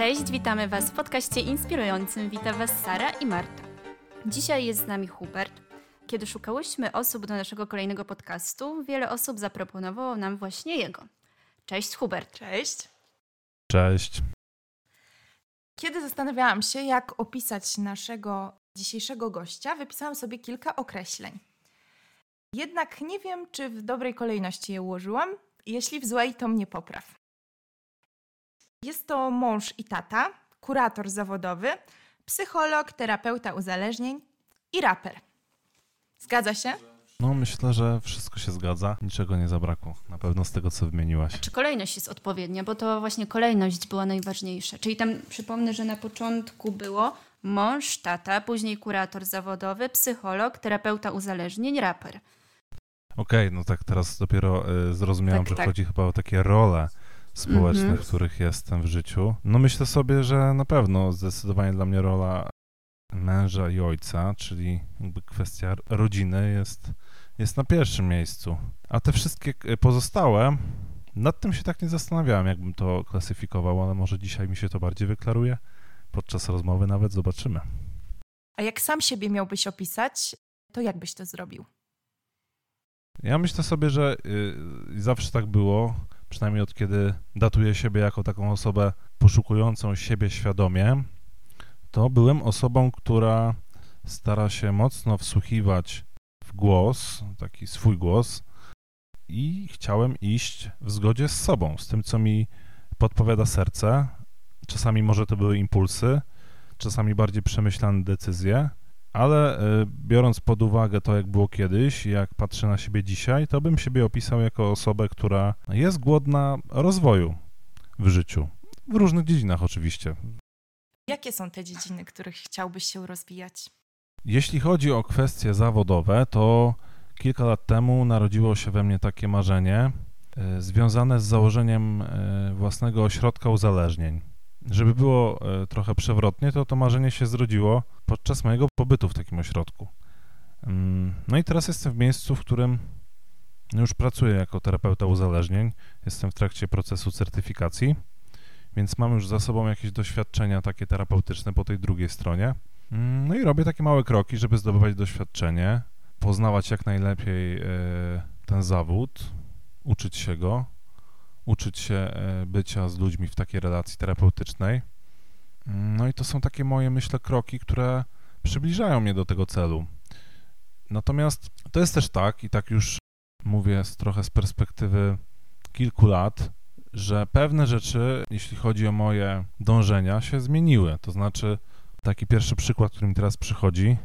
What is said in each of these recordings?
Cześć, witamy Was w podcaście inspirującym. Witam Was Sara i Marta. Dzisiaj jest z nami Hubert. Kiedy szukałyśmy osób do naszego kolejnego podcastu, wiele osób zaproponowało nam właśnie jego. Cześć Hubert. Cześć. Cześć. Kiedy zastanawiałam się, jak opisać naszego dzisiejszego gościa, wypisałam sobie kilka określeń. Jednak nie wiem, czy w dobrej kolejności je ułożyłam. Jeśli w złej, to mnie popraw. Jest to mąż i tata, kurator zawodowy, psycholog, terapeuta uzależnień i raper. Zgadza się? No myślę, że wszystko się zgadza, niczego nie zabrakło. Na pewno z tego, co wymieniłaś. Czy kolejność jest odpowiednia, bo to właśnie kolejność była najważniejsza. Czyli tam przypomnę, że na początku było mąż, tata, później kurator zawodowy, psycholog, terapeuta uzależnień, raper. Okej, okay, no tak teraz dopiero y, zrozumiałam, Tak, że tak. chodzi chyba o takie role społeczne, Mhm. w których jestem w życiu. No myślę sobie, że na pewno zdecydowanie dla mnie rola męża i ojca, czyli jakby kwestia rodziny jest, jest na pierwszym miejscu. A te wszystkie y, pozostałe, nad tym się tak nie zastanawiałem, jakbym to klasyfikował, ale może dzisiaj mi się to bardziej wyklaruje. Podczas rozmowy nawet zobaczymy. A jak sam siebie miałbyś opisać, to jak byś to zrobił? Ja myślę sobie, że y, zawsze tak było, przynajmniej od kiedy datuję siebie jako taką osobę poszukującą siebie świadomie, to byłem osobą, która stara się mocno wsłuchiwać w głos, taki swój głos i chciałem iść w zgodzie z sobą, z tym, co mi podpowiada serce. Czasami może to były impulsy, czasami bardziej przemyślane decyzje, ale y, biorąc pod uwagę to, jak było kiedyś, jak patrzę na siebie dzisiaj, to bym siebie opisał jako osobę, która jest głodna rozwoju w życiu. W różnych dziedzinach oczywiście. Jakie są te dziedziny, których chciałbyś się rozwijać? Jeśli chodzi o kwestie zawodowe, to kilka lat temu narodziło się we mnie takie marzenie y, związane z założeniem y, własnego ośrodka uzależnień. Żeby było trochę przewrotnie, to to marzenie się zrodziło podczas mojego pobytu w takim ośrodku. Ym, No i teraz jestem w miejscu, w którym już pracuję jako terapeuta uzależnień. Jestem w trakcie procesu certyfikacji, więc mam już za sobą jakieś doświadczenia takie terapeutyczne po tej drugiej stronie. Ym, No i robię takie małe kroki, żeby zdobywać doświadczenie, poznawać jak najlepiej e, ten zawód, uczyć się go, uczyć się e, bycia z ludźmi w takiej relacji terapeutycznej. No i to są takie moje, myślę, kroki, które przybliżają mnie do tego celu. Natomiast to jest też tak, i tak już mówię z, trochę z perspektywy kilku lat, że pewne rzeczy, jeśli chodzi o moje dążenia, się zmieniły. To znaczy, taki pierwszy przykład, który mi teraz przychodzi,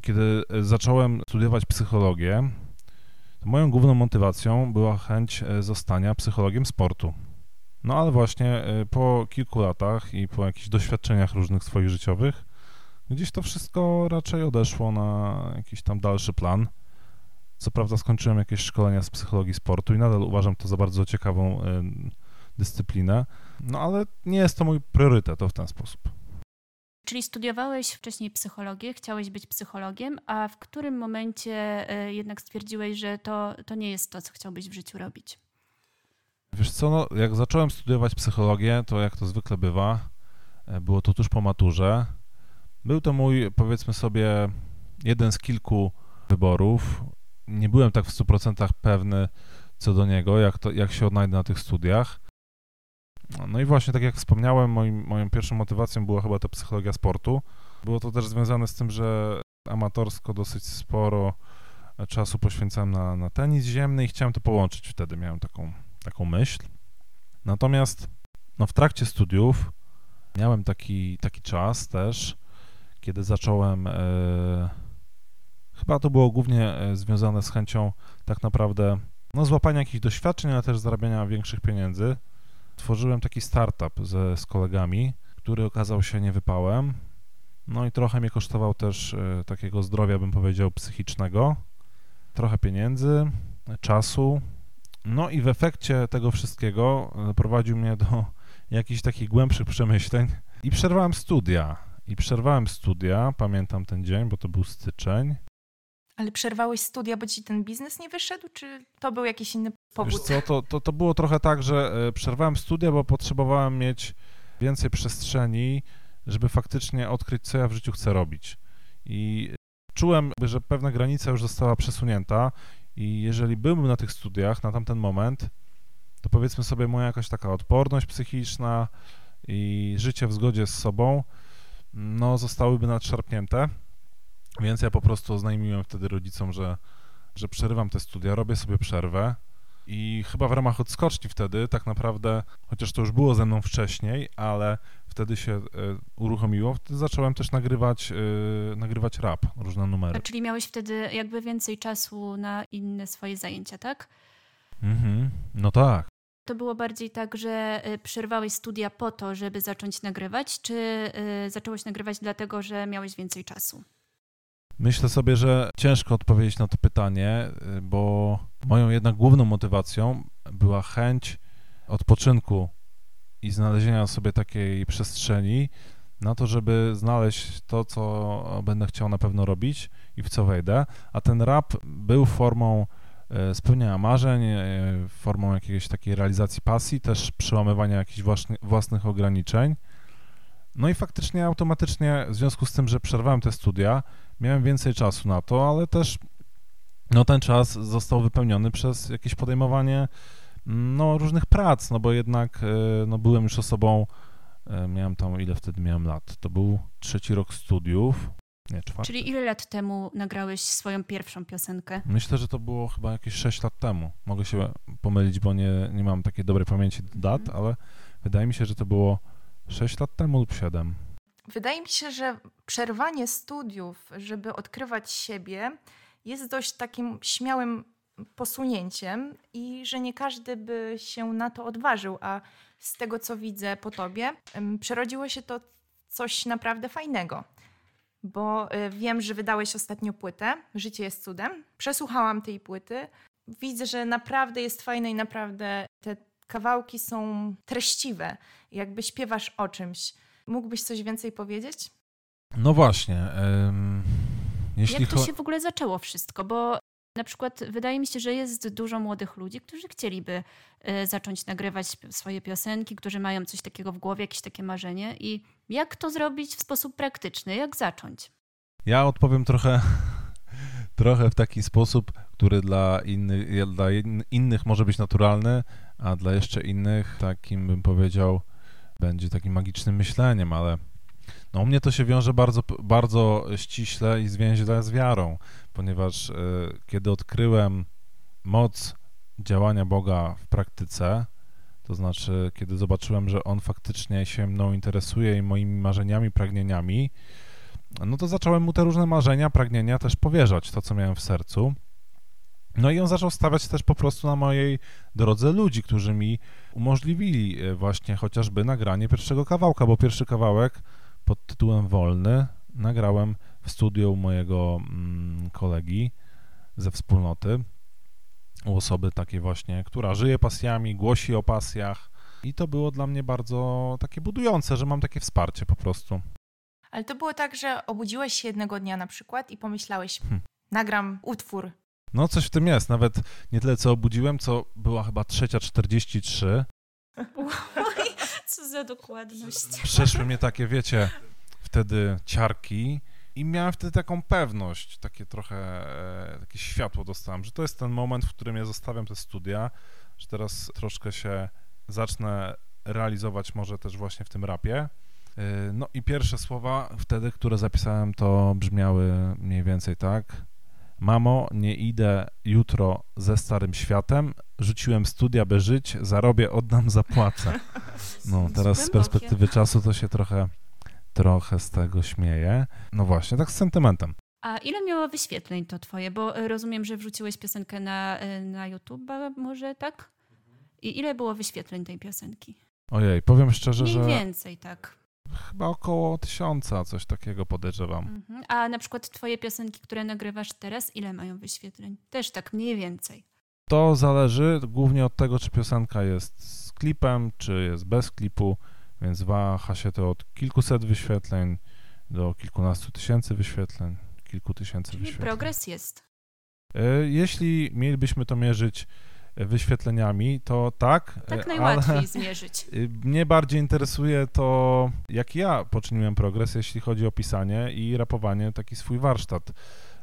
kiedy e, zacząłem studiować psychologię, moją główną motywacją była chęć e, zostania psychologiem sportu. No ale właśnie e, po kilku latach i po jakichś doświadczeniach różnych swoich życiowych, gdzieś to wszystko raczej odeszło na jakiś tam dalszy plan. Co prawda skończyłem jakieś szkolenia z psychologii sportu i nadal uważam to za bardzo ciekawą e, dyscyplinę, no ale nie jest to mój priorytet, to w ten sposób. Czyli studiowałeś wcześniej psychologię, chciałeś być psychologiem, a w którym momencie e, jednak stwierdziłeś, że to, to nie jest to, co chciałbyś w życiu robić? Wiesz co, no, jak zacząłem studiować psychologię, to jak to zwykle bywa, e, było to tuż po maturze. Był to mój, powiedzmy sobie, jeden z kilku wyborów. Nie byłem tak w 100% pewny co do niego, jak, to, jak się odnajdę na tych studiach. No i właśnie, tak jak wspomniałem, moim, moją pierwszą motywacją była chyba ta psychologia sportu. Było to też związane z tym, że amatorsko dosyć sporo czasu poświęcałem na, na tenis ziemny i chciałem to połączyć wtedy, miałem taką, taką myśl. Natomiast no, w trakcie studiów miałem taki, taki czas też, kiedy zacząłem, e, chyba to było głównie e, związane z chęcią tak naprawdę no, złapania jakichś doświadczeń, ale też zarabiania większych pieniędzy. Tworzyłem taki startup ze, z kolegami, który okazał się niewypałem. No i trochę mnie kosztował też e, takiego zdrowia, bym powiedział, psychicznego. Trochę pieniędzy, czasu. No i w efekcie tego wszystkiego e, prowadził mnie do jakichś takich głębszych przemyśleń i przerwałem studia. I przerwałem studia, pamiętam ten dzień, bo to był styczeń. Ale przerwałeś studia, bo ci ten biznes nie wyszedł, czy to był jakiś inny powód? Wiesz co, to, to, to było trochę tak, że e, przerwałem studia, bo potrzebowałem mieć więcej przestrzeni, żeby faktycznie odkryć, co ja w życiu chcę robić. I czułem, że pewna granica już została przesunięta i jeżeli byłbym na tych studiach na tamten moment, to powiedzmy sobie moja jakaś taka odporność psychiczna i życie w zgodzie z sobą, no zostałyby nadszarpnięte, więc ja po prostu oznajmiłem wtedy rodzicom, że, że przerywam te studia, robię sobie przerwę. I chyba w ramach odskoczni wtedy tak naprawdę, chociaż to już było ze mną wcześniej, ale wtedy się y, uruchomiło, wtedy zacząłem też nagrywać, y, nagrywać rap, różne numery. Czyli miałeś wtedy jakby więcej czasu na inne swoje zajęcia, tak? Mhm, no tak. To było bardziej tak, że y, przerwałeś studia po to, żeby zacząć nagrywać, czy zacząłeś nagrywać dlatego, że miałeś więcej czasu? Myślę sobie, że ciężko odpowiedzieć na to pytanie, bo moją jednak główną motywacją była chęć odpoczynku i znalezienia sobie takiej przestrzeni na to, żeby znaleźć to, co będę chciał na pewno robić i w co wejdę. A ten rap był formą e, spełniania marzeń, e, formą jakiejś takiej realizacji pasji, też przełamywania jakichś własnych ograniczeń. No i faktycznie automatycznie, w związku z tym, że przerwałem te studia, miałem więcej czasu na to, ale też no, ten czas został wypełniony przez jakieś podejmowanie no, różnych prac, no bo jednak e, no, byłem już osobą, e, miałem tam, ile wtedy miałem lat? To był trzeci rok studiów, nie, czwarty. Czyli ile lat temu nagrałeś swoją pierwszą piosenkę? Myślę, że to było chyba jakieś 6 lat temu. Mogę się pomylić, bo nie, nie mam takiej dobrej pamięci dat, mhm. ale wydaje mi się, że to było 6 lat temu lub 7. Wydaje mi się, że przerwanie studiów, żeby odkrywać siebie, jest dość takim śmiałym posunięciem i że nie każdy by się na to odważył, a z tego co widzę po tobie, przerodziło się to coś naprawdę fajnego. Bo y, wiem, że wydałeś ostatnio płytę Życie jest cudem. Przesłuchałam tej płyty. Widzę, że naprawdę jest fajne i naprawdę te kawałki są treściwe. Jakby śpiewasz o czymś. Mógłbyś coś więcej powiedzieć? No właśnie. Um, jeśli Jak to się w ogóle zaczęło wszystko? Bo na przykład wydaje mi się, że jest dużo młodych ludzi, którzy chcieliby y, zacząć nagrywać swoje piosenki, którzy mają coś takiego w głowie, jakieś takie marzenie. I jak to zrobić w sposób praktyczny? Jak zacząć? Ja odpowiem trochę, trochę w taki sposób, który dla, inny, dla innych może być naturalny, a dla jeszcze innych takim bym powiedział będzie takim magicznym myśleniem, ale no u mnie to się wiąże bardzo, bardzo ściśle i zwięźle z wiarą, ponieważ y, kiedy odkryłem moc działania Boga w praktyce, to znaczy kiedy zobaczyłem, że On faktycznie się mną interesuje i moimi marzeniami, pragnieniami, no to zacząłem mu te różne marzenia, pragnienia też powierzać, to co miałem w sercu. No i on zaczął stawiać też po prostu na mojej drodze ludzi, którzy mi umożliwili e, właśnie chociażby nagranie pierwszego kawałka, bo pierwszy kawałek pod tytułem Wolny nagrałem w studiu mojego mm, kolegi ze wspólnoty, u osoby takiej właśnie, która żyje pasjami, głosi o pasjach i to było dla mnie bardzo takie budujące, że mam takie wsparcie po prostu. Ale to było tak, że obudziłeś się jednego dnia na przykład i pomyślałeś, hmm. nagram utwór no coś w tym jest, nawet nie tyle co obudziłem, co była chyba trzecia 43. Oj, co za dokładność. Przeszły mnie takie, wiecie, wtedy ciarki i miałem wtedy taką pewność, takie trochę, e, takie światło dostałem, że to jest ten moment, w którym ja zostawiam te studia, że teraz troszkę się zacznę realizować może też właśnie w tym rapie. E, no i pierwsze słowa wtedy, które zapisałem, to brzmiały mniej więcej tak. Mamo, nie idę jutro ze starym światem. Rzuciłem studia, by żyć, zarobię, oddam, zapłacę. No, teraz z perspektywy czasu to się trochę, trochę z tego śmieję. No właśnie, tak z sentymentem. A ile miało wyświetleń to twoje? Bo e, rozumiem, że wrzuciłeś piosenkę na, e, na YouTube, może tak? I ile było wyświetleń tej piosenki? Ojej, powiem szczerze, Mniej że... Mniej więcej, tak. Chyba około tysiąca, coś takiego podejrzewam. Mhm. A na przykład twoje piosenki, które nagrywasz teraz, ile mają wyświetleń? Też tak mniej więcej. To zależy głównie od tego, czy piosenka jest z klipem, czy jest bez klipu, więc waha się to od kilkuset wyświetleń do kilkunastu tysięcy wyświetleń, kilku tysięcy Czyli wyświetleń. progres jest. E, jeśli mielibyśmy to mierzyć wyświetleniami, to tak. Tak najłatwiej zmierzyć. Mnie bardziej interesuje to, jak ja poczyniłem progres, jeśli chodzi o pisanie i rapowanie, taki swój warsztat.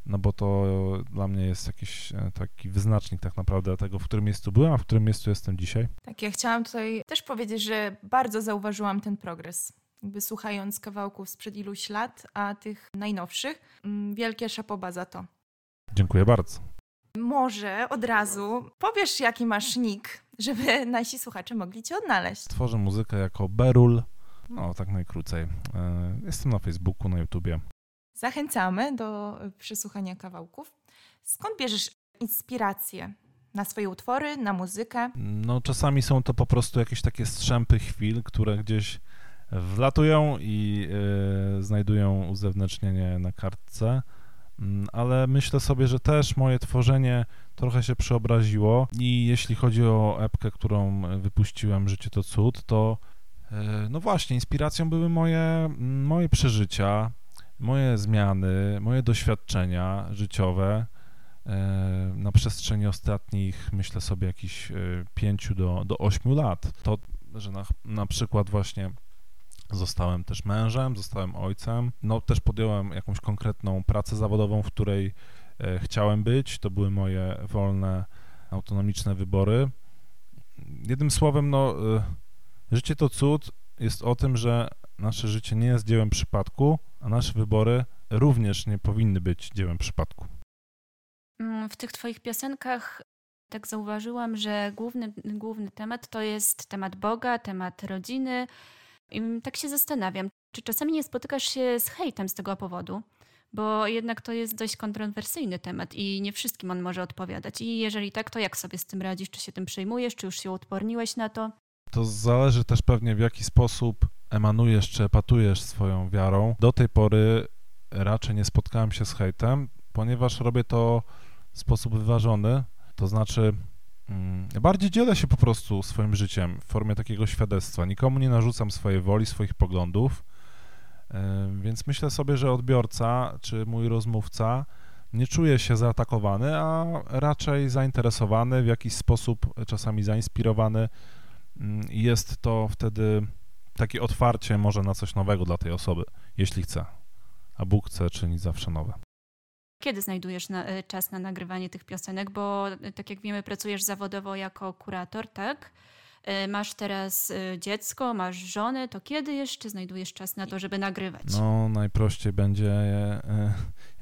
No bo to dla mnie jest jakiś e, taki wyznacznik tak naprawdę tego, w którym miejscu byłem, a w którym miejscu jestem dzisiaj. Tak, ja chciałam tutaj też powiedzieć, że bardzo zauważyłam ten progres. Jakby słuchając kawałków sprzed iluś lat, a tych najnowszych. Mm, wielkie szapoba za to. Dziękuję bardzo. Może od razu powiesz, jaki masz nick, żeby nasi słuchacze mogli cię odnaleźć. Tworzę muzykę jako Berul, no tak najkrócej. E, jestem na Facebooku, na YouTubie. Zachęcamy do przesłuchania kawałków. Skąd bierzesz inspirację na swoje utwory, na muzykę? No czasami są to po prostu jakieś takie strzępy chwil, które gdzieś wlatują i yy, znajdują uzewnętrznienie na kartce. Mm, ale myślę sobie, że też moje tworzenie trochę się przeobraziło i jeśli chodzi o epkę, którą wypuściłem, Życie to cud, to e, no właśnie, inspiracją były moje, moje przeżycia, moje zmiany, moje doświadczenia życiowe e, na przestrzeni ostatnich, myślę sobie, jakichś e, pięciu do, do ośmiu lat. To, że na, na przykład właśnie Zostałem też mężem, zostałem ojcem. No też podjąłem jakąś konkretną pracę zawodową, w której e, chciałem być. To były moje wolne, autonomiczne wybory. Jednym słowem, no, e, życie to cud jest o tym, że nasze życie nie jest dziełem przypadku, a nasze wybory również nie powinny być dziełem przypadku. Mm, w tych Twoich piosenkach tak zauważyłam, że główny, główny temat to jest temat Boga, temat rodziny, i tak się zastanawiam, czy czasami nie spotykasz się z hejtem z tego powodu? Bo jednak to jest dość kontrowersyjny temat i nie wszystkim on może odpowiadać. I jeżeli tak, to jak sobie z tym radzisz? Czy się tym przejmujesz? Czy już się odporniłeś na to? To zależy też pewnie w jaki sposób emanujesz czy epatujesz swoją wiarą. Do tej pory raczej nie spotkałem się z hejtem, ponieważ robię to w sposób wyważony. To znaczy, Mm, bardziej dzielę się po prostu swoim życiem w formie takiego świadectwa. Nikomu nie narzucam swojej woli, swoich poglądów, więc myślę sobie, że odbiorca czy mój rozmówca nie czuje się zaatakowany, a raczej zainteresowany, w jakiś sposób czasami zainspirowany. Mm, jest to wtedy takie otwarcie może na coś nowego dla tej osoby, jeśli chce. A Bóg chce czynić zawsze nowe. Kiedy znajdujesz na, e, czas na nagrywanie tych piosenek? Bo e, tak jak wiemy, pracujesz zawodowo jako kurator, tak? E, masz teraz dziecko, masz żonę, to kiedy jeszcze znajdujesz czas na to, żeby nagrywać? No, najprościej będzie,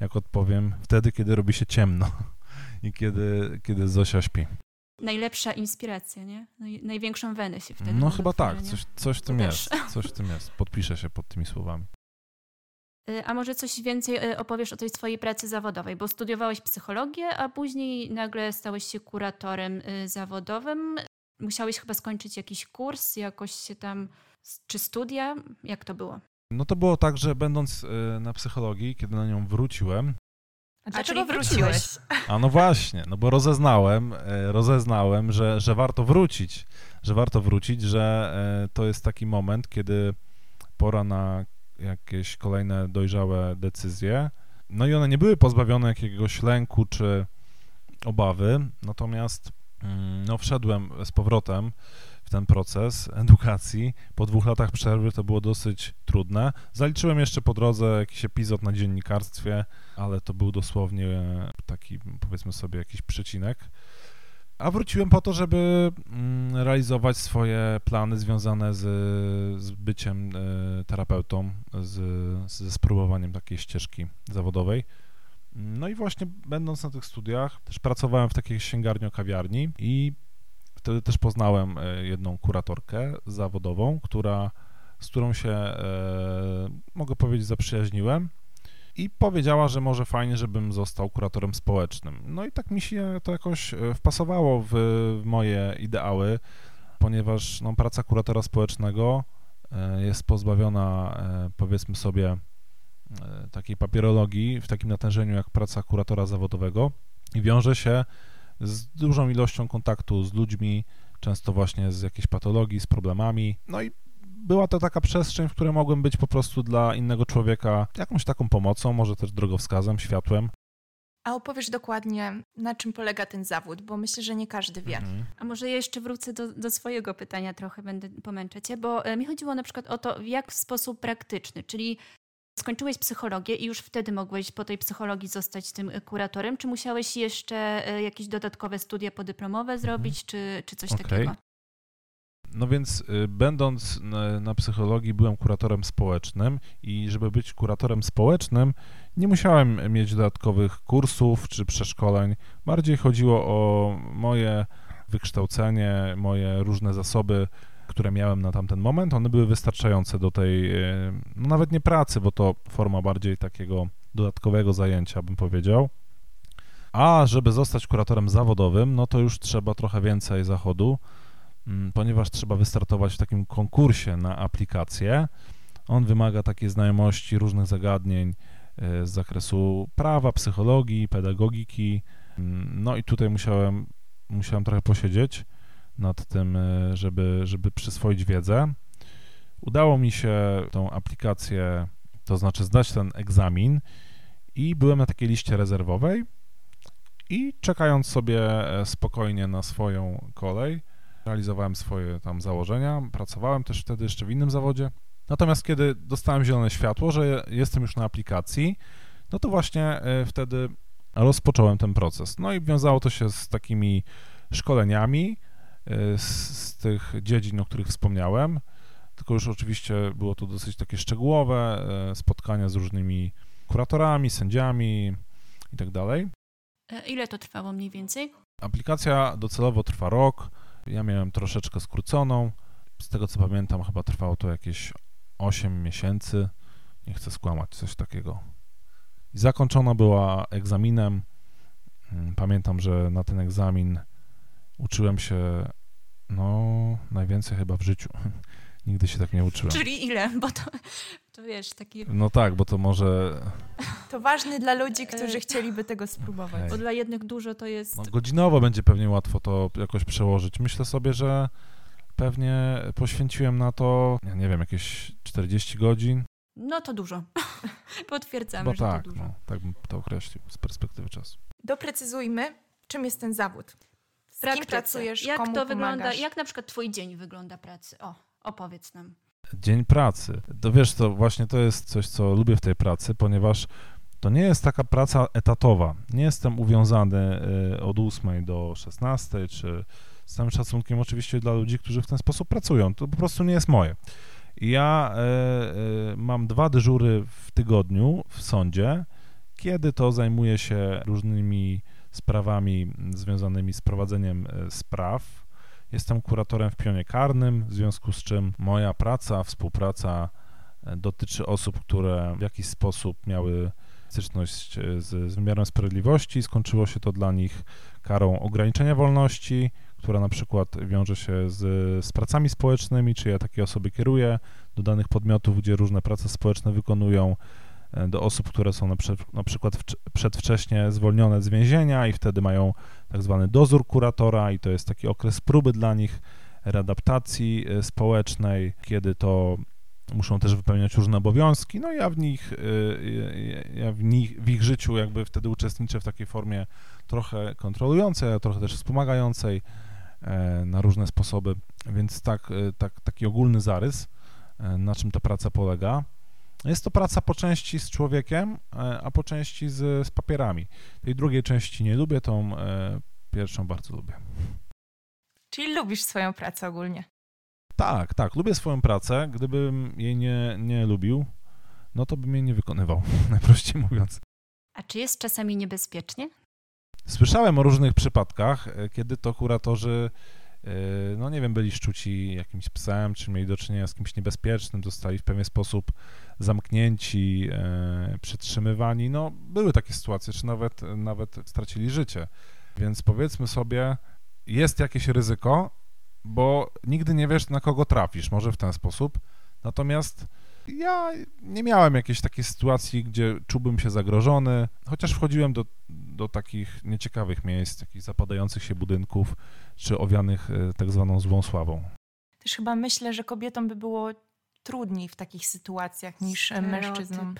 jak odpowiem, wtedy, kiedy robi się ciemno i kiedy, kiedy Zosia śpi. Najlepsza inspiracja, nie? Naj, największą wenę się wtedy. No chyba tak, coś, coś w tym jest. Coś w tym jest. Podpiszę się pod tymi słowami. Y, a może coś więcej y, opowiesz o tej swojej pracy zawodowej, bo studiowałeś psychologię, a później nagle stałeś się kuratorem y, zawodowym. Musiałeś chyba skończyć jakiś kurs, jakoś się tam, czy studia? Jak to było? No to było tak, że będąc na psychologii, kiedy na nią wróciłem. A dlaczego wróciłeś? A no właśnie, no bo rozeznałem, rozeznałem, że, że warto wrócić, że warto wrócić, że to jest taki moment, kiedy pora na jakieś kolejne dojrzałe decyzje. No i one nie były pozbawione jakiegoś lęku czy obawy, natomiast mm, no, wszedłem z powrotem w ten proces edukacji. Po dwóch latach przerwy to było dosyć trudne. Zaliczyłem jeszcze po drodze jakiś epizod na dziennikarstwie, ale to był dosłownie taki, powiedzmy sobie, jakiś przecinek. A wróciłem po to, żeby mm, realizować swoje plany związane z, z byciem e, terapeutą, z, ze spróbowaniem takiej ścieżki zawodowej. No i właśnie będąc na tych studiach, też pracowałem w takiej księgarni kawiarni i wtedy też poznałem e, jedną kuratorkę zawodową, która, z którą się, e, mogę powiedzieć, zaprzyjaźniłem i powiedziała, że może fajnie, żebym został kuratorem społecznym. No i tak mi się to jakoś e, wpasowało w, moje ideały, ponieważ no, praca kuratora społecznego jest pozbawiona, powiedzmy sobie, takiej papierologii w takim natężeniu jak praca kuratora zawodowego i wiąże się z dużą ilością kontaktu z ludźmi, często właśnie z jakiejś patologii, z problemami. No i była to taka przestrzeń, w której mogłem być po prostu dla innego człowieka jakąś taką pomocą, może też drogowskazem, światłem. A opowiesz dokładnie, na czym polega ten zawód, bo myślę, że nie każdy wie. Mhm. A może ja jeszcze wrócę do, do swojego pytania trochę, będę pomęczę cię, bo e, mi chodziło na przykład o to, jak w sposób praktyczny, czyli skończyłeś psychologię i już wtedy mogłeś po tej psychologii zostać tym kuratorem, czy musiałeś jeszcze e, jakieś dodatkowe studia podyplomowe mhm. zrobić, czy, czy coś okay. takiego? No więc y, będąc na, na, psychologii byłem kuratorem społecznym i żeby być kuratorem społecznym nie musiałem mieć dodatkowych kursów czy przeszkoleń. Bardziej chodziło o moje wykształcenie, moje różne zasoby, które miałem na tamten moment. One były wystarczające do tej, y, no nawet nie pracy, bo to forma bardziej takiego dodatkowego zajęcia, bym powiedział. A żeby zostać kuratorem zawodowym, no to już trzeba trochę więcej zachodu Mm, ponieważ trzeba wystartować w takim konkursie na aplikację. On wymaga takiej znajomości różnych zagadnień e, z zakresu prawa, psychologii, pedagogiki. Mm, no i tutaj musiałem, musiałem trochę posiedzieć nad tym, e, żeby, żeby przyswoić wiedzę. Udało mi się tą aplikację, to znaczy zdać ten egzamin i byłem na takiej liście rezerwowej i czekając sobie e, spokojnie na swoją kolej, realizowałem swoje tam założenia, pracowałem też wtedy jeszcze w innym zawodzie. Natomiast kiedy dostałem zielone światło, że jestem już na aplikacji, no to właśnie e, wtedy rozpocząłem ten proces. No i wiązało to się z takimi szkoleniami z, z tych dziedzin, o których wspomniałem, tylko już oczywiście było to dosyć takie szczegółowe, e, spotkania z różnymi kuratorami, sędziami i tak dalej. Ile to trwało mniej więcej? Aplikacja docelowo trwa rok. Ja miałem troszeczkę skróconą. Z tego co pamiętam, chyba trwało to jakieś 8 miesięcy. Nie chcę skłamać, coś takiego. I zakończona była egzaminem. Mm, pamiętam, że na ten egzamin uczyłem się no najwięcej chyba w życiu. Nigdy się tak nie uczyłem. Czyli ile? Bo to, to wiesz, taki... No tak, bo to może... To ważne dla ludzi, którzy chcieliby tego spróbować. Okay. Bo dla jednych dużo to jest... No, godzinowo będzie pewnie łatwo to jakoś przełożyć. Myślę sobie, że pewnie poświęciłem na to, ja nie wiem, jakieś 40 godzin. No to dużo. Potwierdzamy, Bo że tak, to dużo. No, tak bym to określił z perspektywy czasu. Doprecyzujmy, czym jest ten zawód. Z kim pracujesz, jak komu to pomagasz? wygląda, jak na przykład twój dzień wygląda pracy? O, opowiedz nam. Dzień pracy. To wiesz, to właśnie to jest coś, co lubię w tej pracy, ponieważ to nie jest taka praca etatowa. Nie jestem uwiązany y, od 8 do 16, czy z całym szacunkiem oczywiście dla ludzi, którzy w ten sposób pracują. To po prostu nie jest moje. Ja y, y, mam dwa dyżury w tygodniu w sądzie, kiedy to zajmuję się różnymi sprawami związanymi z prowadzeniem spraw Jestem kuratorem w pionie karnym, w związku z czym moja praca, współpraca e, dotyczy osób, które w jakiś sposób miały styczność e, z, z wymiarem sprawiedliwości. Skończyło się to dla nich karą ograniczenia wolności, która na przykład wiąże się z, z pracami społecznymi, czy ja takie osoby kieruję do danych podmiotów, gdzie różne prace społeczne wykonują E, do osób, które są na, na przykład przedwcześnie zwolnione z więzienia i wtedy mają tak zwany dozór kuratora i to jest taki okres próby dla nich readaptacji e, społecznej, kiedy to muszą też wypełniać różne obowiązki, no ja w nich, e, ja w, nich, w ich życiu jakby wtedy uczestniczę w takiej formie trochę kontrolującej, a trochę też wspomagającej na różne sposoby, więc tak, tak taki ogólny zarys, na czym ta praca polega. Jest to praca po części z człowiekiem, e, a po części z, z papierami. Tej drugiej części nie lubię, tą e, pierwszą bardzo lubię. Czyli lubisz swoją pracę ogólnie? Tak, tak, lubię swoją pracę. Gdybym jej nie, nie lubił, no to bym jej nie wykonywał, najprościej mówiąc. A czy jest czasami niebezpiecznie? Słyszałem o różnych przypadkach, e, kiedy to kuratorzy no nie wiem, byli szczuci jakimś psem, czy mieli do czynienia z kimś niebezpiecznym, zostali w pewien sposób zamknięci, yy, przytrzymywani. No były takie sytuacje, czy nawet, nawet stracili życie. Więc powiedzmy sobie, jest jakieś ryzyko, bo nigdy nie wiesz, na kogo trafisz, może w ten sposób. Natomiast ja nie miałem jakiejś takiej sytuacji, gdzie czułbym się zagrożony, chociaż wchodziłem do, do takich nieciekawych miejsc, takich zapadających się budynków, czy owianych e, tak zwaną złą sławą. Też chyba myślę, że kobietom by było trudniej w takich sytuacjach niż Stereotyp. mężczyznom.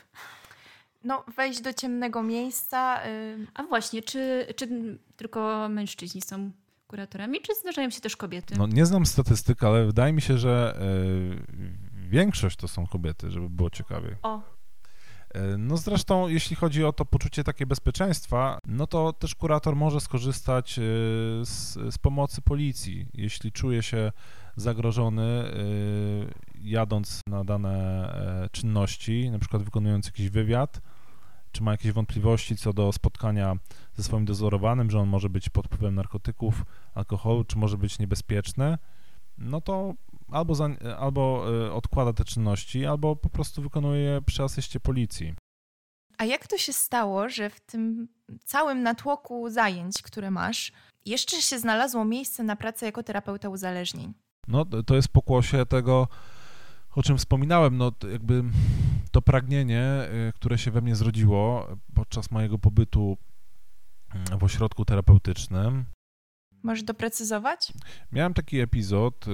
no, wejść do ciemnego miejsca. Y... A właśnie, czy, czy tylko mężczyźni są kuratorami, czy zdarzają się też kobiety? No, nie znam statystyk, ale wydaje mi się, że y, większość to są kobiety, żeby było ciekawie. O. Y, no zresztą, jeśli chodzi o to poczucie takie bezpieczeństwa, no to też kurator może skorzystać y, z, z pomocy policji, jeśli czuje się zagrożony, jadąc na dane e, czynności, na przykład wykonując jakiś wywiad, czy ma jakieś wątpliwości co do spotkania ze swoim dozorowanym, że on może być pod wpływem narkotyków, alkoholu, czy może być niebezpieczny, no to albo, za, albo e, odkłada te czynności, albo po prostu wykonuje je przy asyście policji. A jak to się stało, że w tym całym natłoku zajęć, które masz, jeszcze się znalazło miejsce na pracę jako terapeuta uzależnień? No, to jest pokłosie tego, o czym wspominałem, no jakby to pragnienie, y, które się we mnie zrodziło podczas mojego pobytu mm, w ośrodku terapeutycznym. Możesz doprecyzować? Miałem taki epizod, y,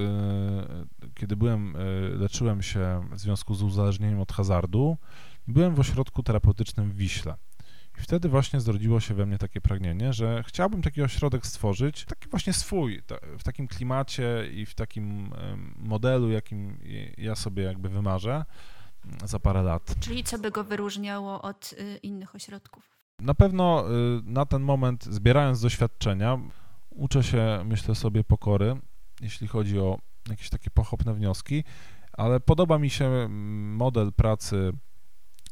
kiedy byłem, y, leczyłem się w związku z uzależnieniem od hazardu. Byłem w ośrodku terapeutycznym w Wiśle. I wtedy właśnie zrodziło się we mnie takie pragnienie, że chciałbym taki ośrodek stworzyć, taki właśnie swój, w takim klimacie i w takim modelu, jakim ja sobie jakby wymarzę mm, za parę lat. Czyli co by go wyróżniało od y, innych ośrodków? Na pewno y, na ten moment, zbierając doświadczenia, uczę się, myślę sobie, pokory, jeśli chodzi o jakieś takie pochopne wnioski, ale podoba mi się model pracy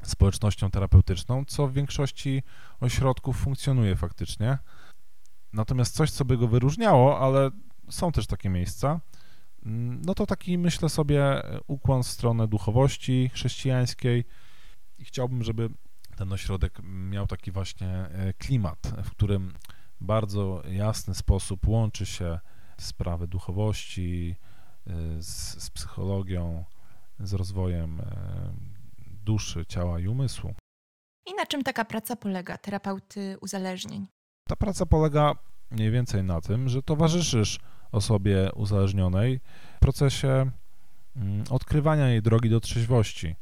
społecznością terapeutyczną, co w większości ośrodków funkcjonuje faktycznie. Natomiast coś, co by go wyróżniało, ale są też takie miejsca, no to taki, myślę sobie, ukłon w stronę duchowości chrześcijańskiej i chciałbym, żeby ten ośrodek miał taki właśnie e, klimat, w którym bardzo jasny sposób łączy się sprawy duchowości e, z, z psychologią, z rozwojem e, duszy, ciała i umysłu. I na czym taka praca polega, terapeuty uzależnień? Ta praca polega mniej więcej na tym, że towarzyszysz osobie uzależnionej w procesie mm, odkrywania jej drogi do trzeźwości.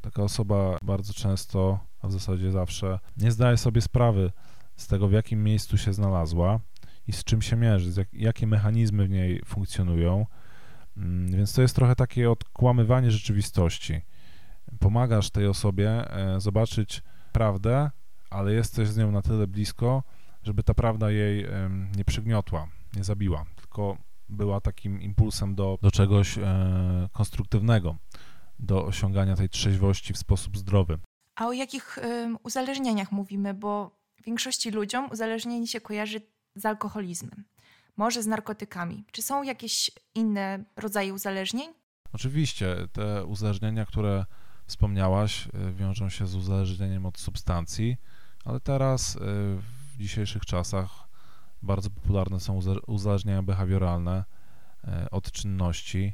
Taka osoba bardzo często, a w zasadzie zawsze, nie zdaje sobie sprawy z tego, w jakim miejscu się znalazła i z czym się mierzy, jakie mechanizmy w niej funkcjonują. Mm, więc to jest trochę takie odkłamywanie rzeczywistości pomagasz tej osobie e, zobaczyć prawdę, ale jesteś z nią na tyle blisko, żeby ta prawda jej nie przygniotła, nie zabiła, tylko była takim impulsem do, do czegoś e, konstruktywnego, do osiągania tej trzeźwości w sposób zdrowy. A o jakich uzależnieniach mówimy? Bo większości ludziom uzależnienie się kojarzy z alkoholizmem, może z narkotykami. Czy są jakieś inne rodzaje uzależnień? Oczywiście, te uzależnienia, które wspomniałaś, e, wiążą się z uzależnieniem od substancji, ale teraz e, w dzisiejszych czasach bardzo popularne są uzależnienia behawioralne e, od czynności.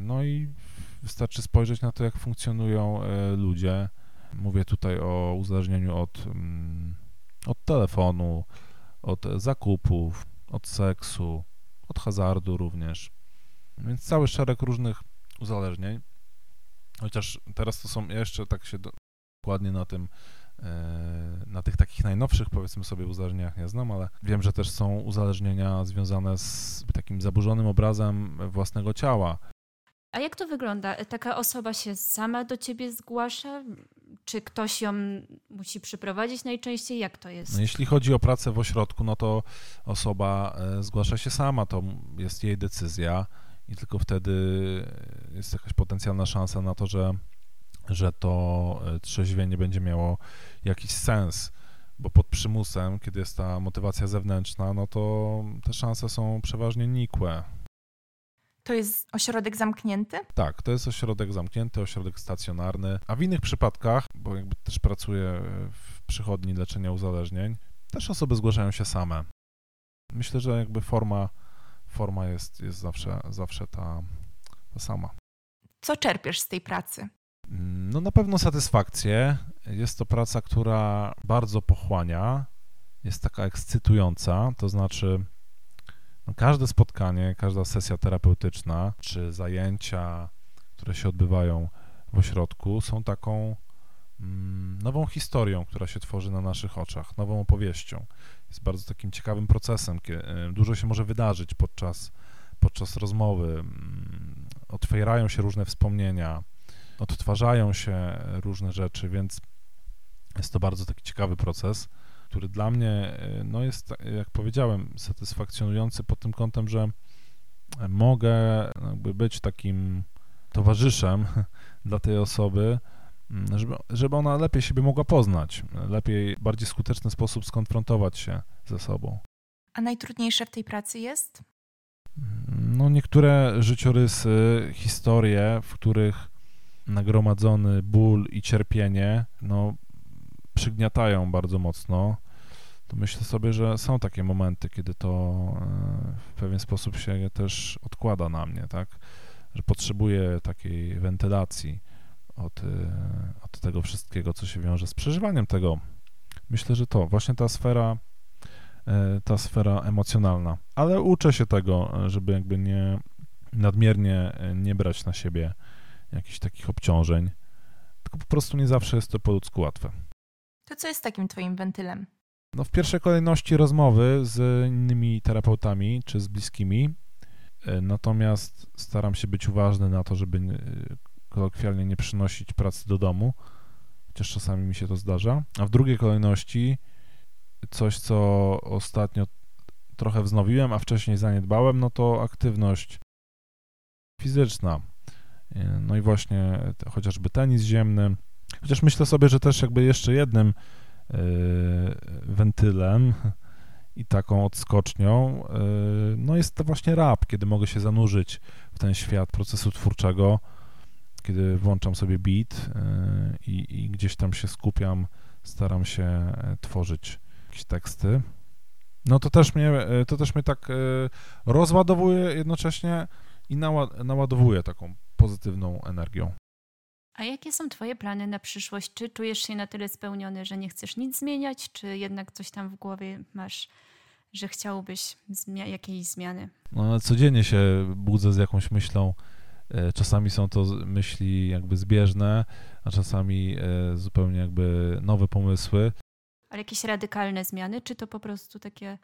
No i wystarczy spojrzeć na to, jak funkcjonują ludzie. Mówię tutaj o uzależnieniu od, mm, od telefonu, od zakupów, od seksu, od hazardu również. Więc cały szereg różnych uzależnień. Chociaż teraz to są, jeszcze tak się dokładnie na tym, e, na tych takich najnowszych, powiedzmy sobie, uzależnieniach nie znam, ale wiem, że też są uzależnienia związane z takim zaburzonym obrazem własnego ciała. A jak to wygląda? Taka osoba się sama do ciebie zgłasza? Czy ktoś ją musi przyprowadzić najczęściej? Jak to jest? No, jeśli chodzi o pracę w ośrodku, no to osoba e, zgłasza się sama, to jest jej decyzja i tylko wtedy jest jakaś potencjalna szansa na to, że, że to e, trzeźwienie będzie miało jakiś sens, bo pod przymusem, kiedy jest ta motywacja zewnętrzna, no to te szanse są przeważnie nikłe. To jest ośrodek zamknięty? Tak, to jest ośrodek zamknięty, ośrodek stacjonarny, a w innych przypadkach, bo jakby też pracuję w przychodni leczenia uzależnień, też osoby zgłaszają się same. Myślę, że jakby forma forma jest, jest zawsze, zawsze ta, ta sama. Co czerpiesz z tej pracy? No na pewno satysfakcję. Jest to praca, która bardzo pochłania, jest taka ekscytująca, to znaczy każde spotkanie, każda sesja terapeutyczna czy zajęcia, które się odbywają w ośrodku, są taką mm, nową historią, która się tworzy na naszych oczach, nową opowieścią. Jest bardzo takim ciekawym procesem. E, dużo się może wydarzyć podczas, podczas rozmowy. Mm, otwierają się różne wspomnienia, odtwarzają się różne rzeczy, więc jest to bardzo taki ciekawy proces, który dla mnie e, no jest, jak powiedziałem, satysfakcjonujący pod tym kątem, że mogę jakby być takim towarzyszem dla tej osoby, mm, żeby, żeby ona lepiej siebie mogła poznać, lepiej, bardziej skuteczny sposób skonfrontować się ze sobą. A najtrudniejsze w tej pracy jest? No, niektóre życiorysy, historie, w których nagromadzony ból i cierpienie, no, przygniatają bardzo mocno, to myślę sobie, że są takie momenty, kiedy to e, w pewien sposób się też odkłada na mnie, tak? Że potrzebuję takiej wentylacji od, e, od tego wszystkiego, co się wiąże z przeżywaniem tego. Myślę, że to właśnie ta sfera, e, ta sfera emocjonalna. Ale uczę się tego, żeby jakby nie nadmiernie nie brać na siebie jakichś takich obciążeń, tylko po prostu nie zawsze jest to po ludzku łatwe. To co jest takim twoim wentylem? No w pierwszej kolejności rozmowy z innymi terapeutami czy z bliskimi, e, natomiast staram się być uważny na to, żeby e, kolokwialnie nie przynosić pracy do domu, chociaż czasami mi się to zdarza. A w drugiej kolejności coś, co ostatnio trochę wznowiłem, a wcześniej zaniedbałem, no to aktywność fizyczna. E, no i właśnie chociażby tenis ziemny, chociaż myślę sobie, że też jakby jeszcze jednym E, wentylem i taką odskocznią, e, no jest to właśnie rap, kiedy mogę się zanurzyć w ten świat procesu twórczego, kiedy włączam sobie beat e, i, gdzieś tam się skupiam, staram się tworzyć jakieś teksty. No to też mnie, to też mnie tak rozładowuje jednocześnie i naładowuje taką pozytywną energią. A jakie są Twoje plany na przyszłość? Czy czujesz się na tyle spełniony, że nie chcesz nic zmieniać, czy jednak coś tam w głowie masz, że chciałbyś zmia jakiejś zmiany? No, codziennie się budzę z jakąś myślą. E, czasami są to myśli jakby zbieżne, a czasami e, zupełnie jakby nowe pomysły. Ale jakieś radykalne zmiany, czy to po prostu takie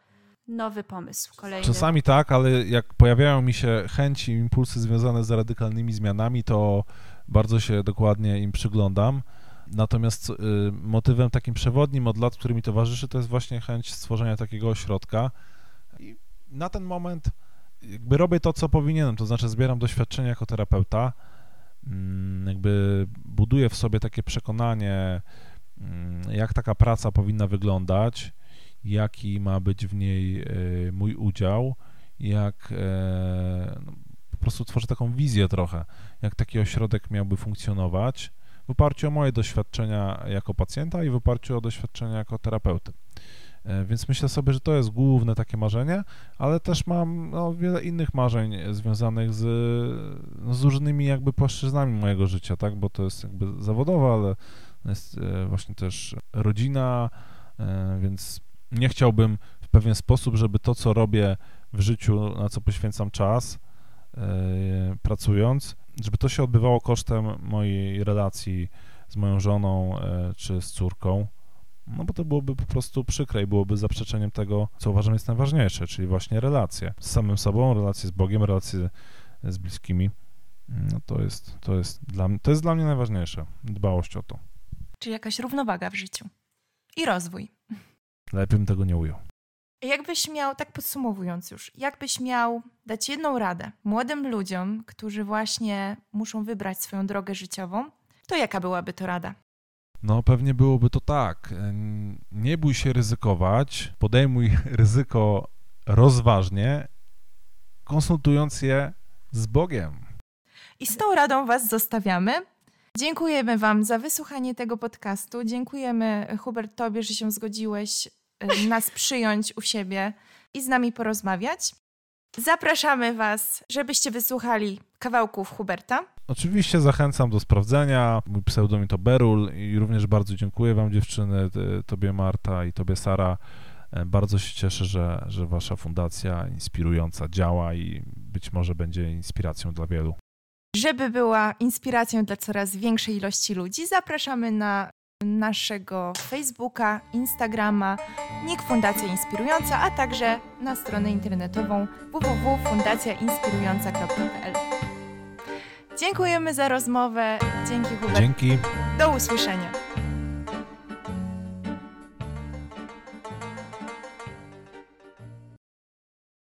nowy pomysł, kolejny? Czasami tak, ale jak pojawiają mi się chęci, impulsy związane z radykalnymi zmianami, to bardzo się dokładnie im przyglądam. Natomiast y, motywem takim przewodnim od lat, który mi towarzyszy, to jest właśnie chęć stworzenia takiego ośrodka. I na ten moment jakby robię to, co powinienem, to znaczy zbieram doświadczenie jako terapeuta, mm, jakby buduję w sobie takie przekonanie, mm, jak taka praca powinna wyglądać, jaki ma być w niej y, mój udział, jak e, no, prostu tworzę taką wizję trochę, jak taki ośrodek miałby funkcjonować w oparciu o moje doświadczenia jako pacjenta i w oparciu o doświadczenia jako terapeuty. E, więc myślę sobie, że to jest główne takie marzenie, ale też mam no, wiele innych marzeń związanych z, no, z różnymi jakby płaszczyznami mojego życia, tak, bo to jest jakby zawodowe, ale jest e, właśnie też rodzina, e, więc nie chciałbym w pewien sposób, żeby to, co robię w życiu, na co poświęcam czas, E, pracując, żeby to się odbywało kosztem mojej relacji z moją żoną e, czy z córką, no bo to byłoby po prostu przykre i byłoby zaprzeczeniem tego, co uważam jest najważniejsze, czyli właśnie relacje z samym sobą, relacje z Bogiem, relacje z bliskimi. No to jest, to jest, dla, to jest dla mnie najważniejsze, dbałość o to. Czyli jakaś równowaga w życiu i rozwój. Lepiej bym tego nie ujął. Jakbyś miał, tak podsumowując już, jakbyś miał dać jedną radę młodym ludziom, którzy właśnie muszą wybrać swoją drogę życiową, to jaka byłaby to rada? No, pewnie byłoby to tak. Nie bój się ryzykować, podejmuj ryzyko rozważnie, konsultując je z Bogiem. I z tą radą Was zostawiamy. Dziękujemy Wam za wysłuchanie tego podcastu. Dziękujemy, Hubert, Tobie, że się zgodziłeś nas przyjąć u siebie i z nami porozmawiać. Zapraszamy Was, żebyście wysłuchali kawałków Huberta. Oczywiście zachęcam do sprawdzenia. Mój pseudonim to Berul i również bardzo dziękuję Wam dziewczyny, Tobie Marta i Tobie Sara. E, bardzo się cieszę, że, że Wasza fundacja inspirująca działa i być może będzie inspiracją dla wielu. Żeby była inspiracją dla coraz większej ilości ludzi, zapraszamy na naszego Facebooka, Instagrama, NIK Fundacja Inspirująca, a także na stronę internetową www.fundacjainspirująca.pl. Dziękujemy za rozmowę. Dzięki Hubert. Dzięki. Do usłyszenia.